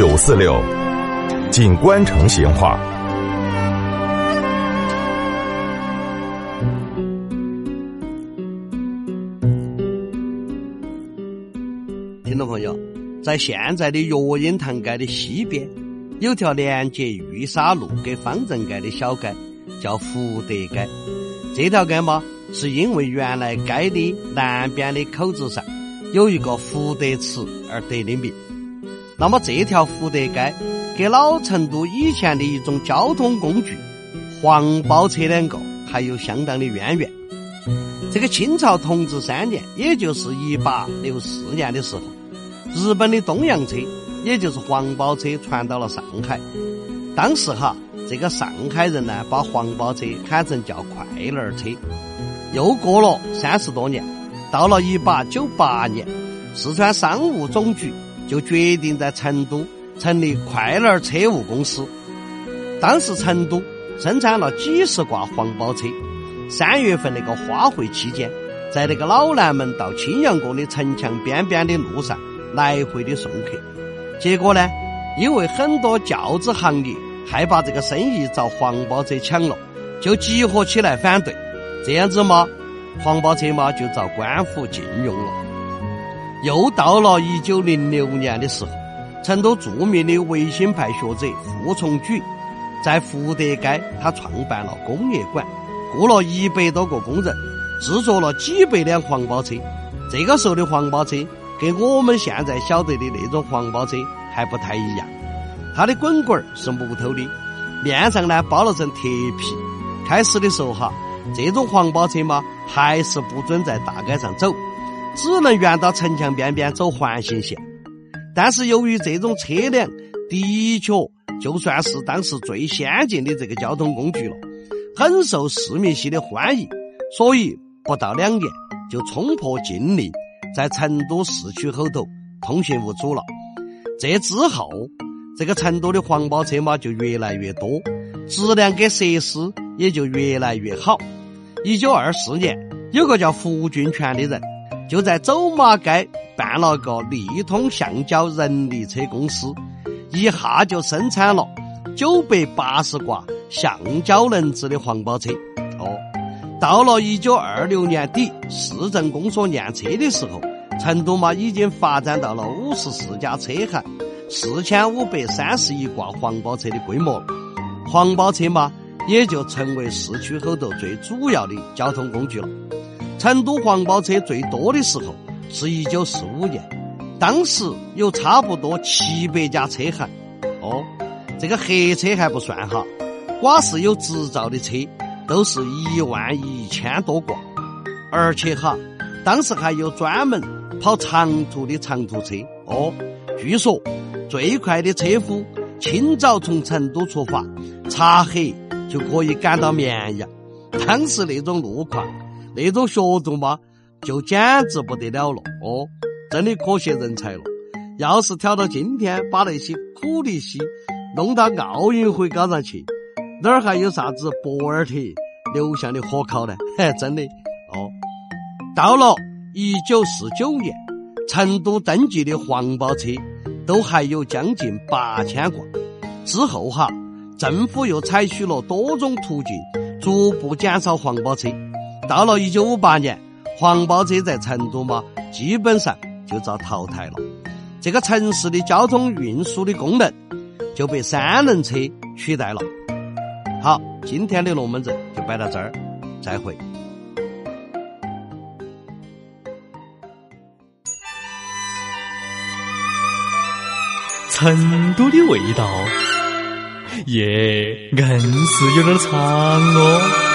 九四六，锦官城闲话。听众朋友，在现在的乐英堂街的西边，有条连接玉沙路跟方正街的小街，叫福德街。这条街嘛，是因为原来街的南边的口子上有一个福德祠而得的名。那么这条福德街跟老成都以前的一种交通工具黄包车两个还有相当的渊源。这个清朝同治三年，也就是一八六四年的时候。日本的东洋车，也就是黄包车，传到了上海。当时哈，这个上海人呢，把黄包车喊成叫快乐车。又过了三十多年，到了一八九八年，四川商务总局就决定在成都成立快乐车务公司。当时成都生产了几十挂黄包车，三月份那个花卉期间，在那个老南门到青阳宫的城墙边边的路上。来回的送客，结果呢？因为很多轿子行业害怕这个生意遭黄包车抢了，就集合起来反对。这样子嘛，黄包车嘛就遭官府禁用了。又到了一九零六年的时候，成都著名的维新派学者傅从举在福德街，他创办了工业馆，雇了一百多个工人，制作了几百辆黄包车。这个时候的黄包车。跟我们现在晓得的那种黄包车还不太一样，它的滚滚是木头的，面上呢包了层铁皮。开始的时候哈，这种黄包车嘛还是不准在大街上走，只能沿到城墙边边走环形线。但是由于这种车辆的确就算是当时最先进的这个交通工具了，很受市民系的欢迎，所以不到两年就冲破禁令。在成都市区后头通行无阻了。这之后，这个成都的黄包车嘛就越来越多，质量跟设施也就越来越好。一九二四年，有个叫胡俊全的人，就在走马街办了个利通橡胶人力车公司，一下就生产了九百八十挂橡胶轮子的黄包车。哦。到了一九二六年底，市政公所验车的时候，成都嘛已经发展到了五十四家车行、四千五百三十一挂黄包车的规模了。黄包车嘛，也就成为市区后头最主要的交通工具了。成都黄包车最多的时候是一九四五年，当时有差不多七百家车行。哦，这个黑车还不算哈，寡是有执照的车。都是一万一千多挂，而且哈，当时还有专门跑长途的长途车哦。据说最快的车夫清早从成都出发，擦黑就可以赶到绵阳。当时那种路况，那种学度嘛，就简直不得了了哦，真的可惜人才了。要是挑到今天，把那些苦力西弄到奥运会高上去。哪儿还有啥子博尔特流向的火烤呢？嘿，真的哦。到了一九四九年，成都登记的黄包车都还有将近八千挂。之后哈，政府又采取了多种途径，逐步减少黄包车。到了一九五八年，黄包车在成都嘛，基本上就遭淘汰了。这个城市的交通运输的功能就被三轮车取代了。好，今天的龙门阵就摆到这儿，再会。成都的味道，耶，硬是有点长哦。